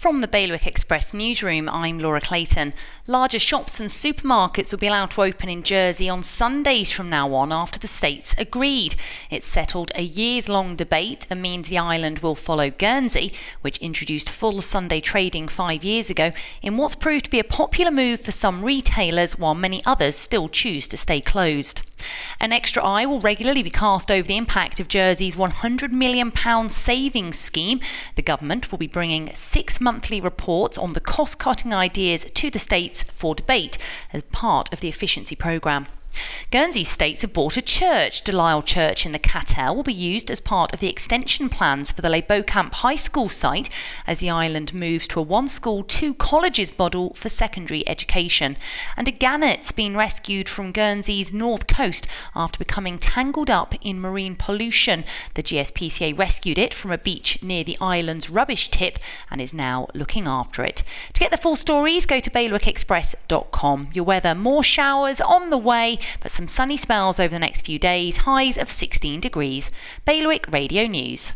From the Bailiwick Express newsroom, I'm Laura Clayton. Larger shops and supermarkets will be allowed to open in Jersey on Sundays from now on after the states agreed. It settled a years long debate and means the island will follow Guernsey, which introduced full Sunday trading five years ago, in what's proved to be a popular move for some retailers while many others still choose to stay closed. An extra eye will regularly be cast over the impact of Jersey's £100 million savings scheme. The government will be bringing six monthly reports on the cost cutting ideas to the states for debate as part of the efficiency programme. Guernsey states have bought a church. Delisle Church in the Catel will be used as part of the extension plans for the Les Beaucamps High School site as the island moves to a one school, two colleges model for secondary education. And a gannet's been rescued from Guernsey's north coast after becoming tangled up in marine pollution. The GSPCA rescued it from a beach near the island's rubbish tip and is now looking after it. To get the full stories, go to bailiwickexpress.com. Your weather, more showers on the way but some sunny spells over the next few days, highs of 16 degrees. Bailiwick Radio News.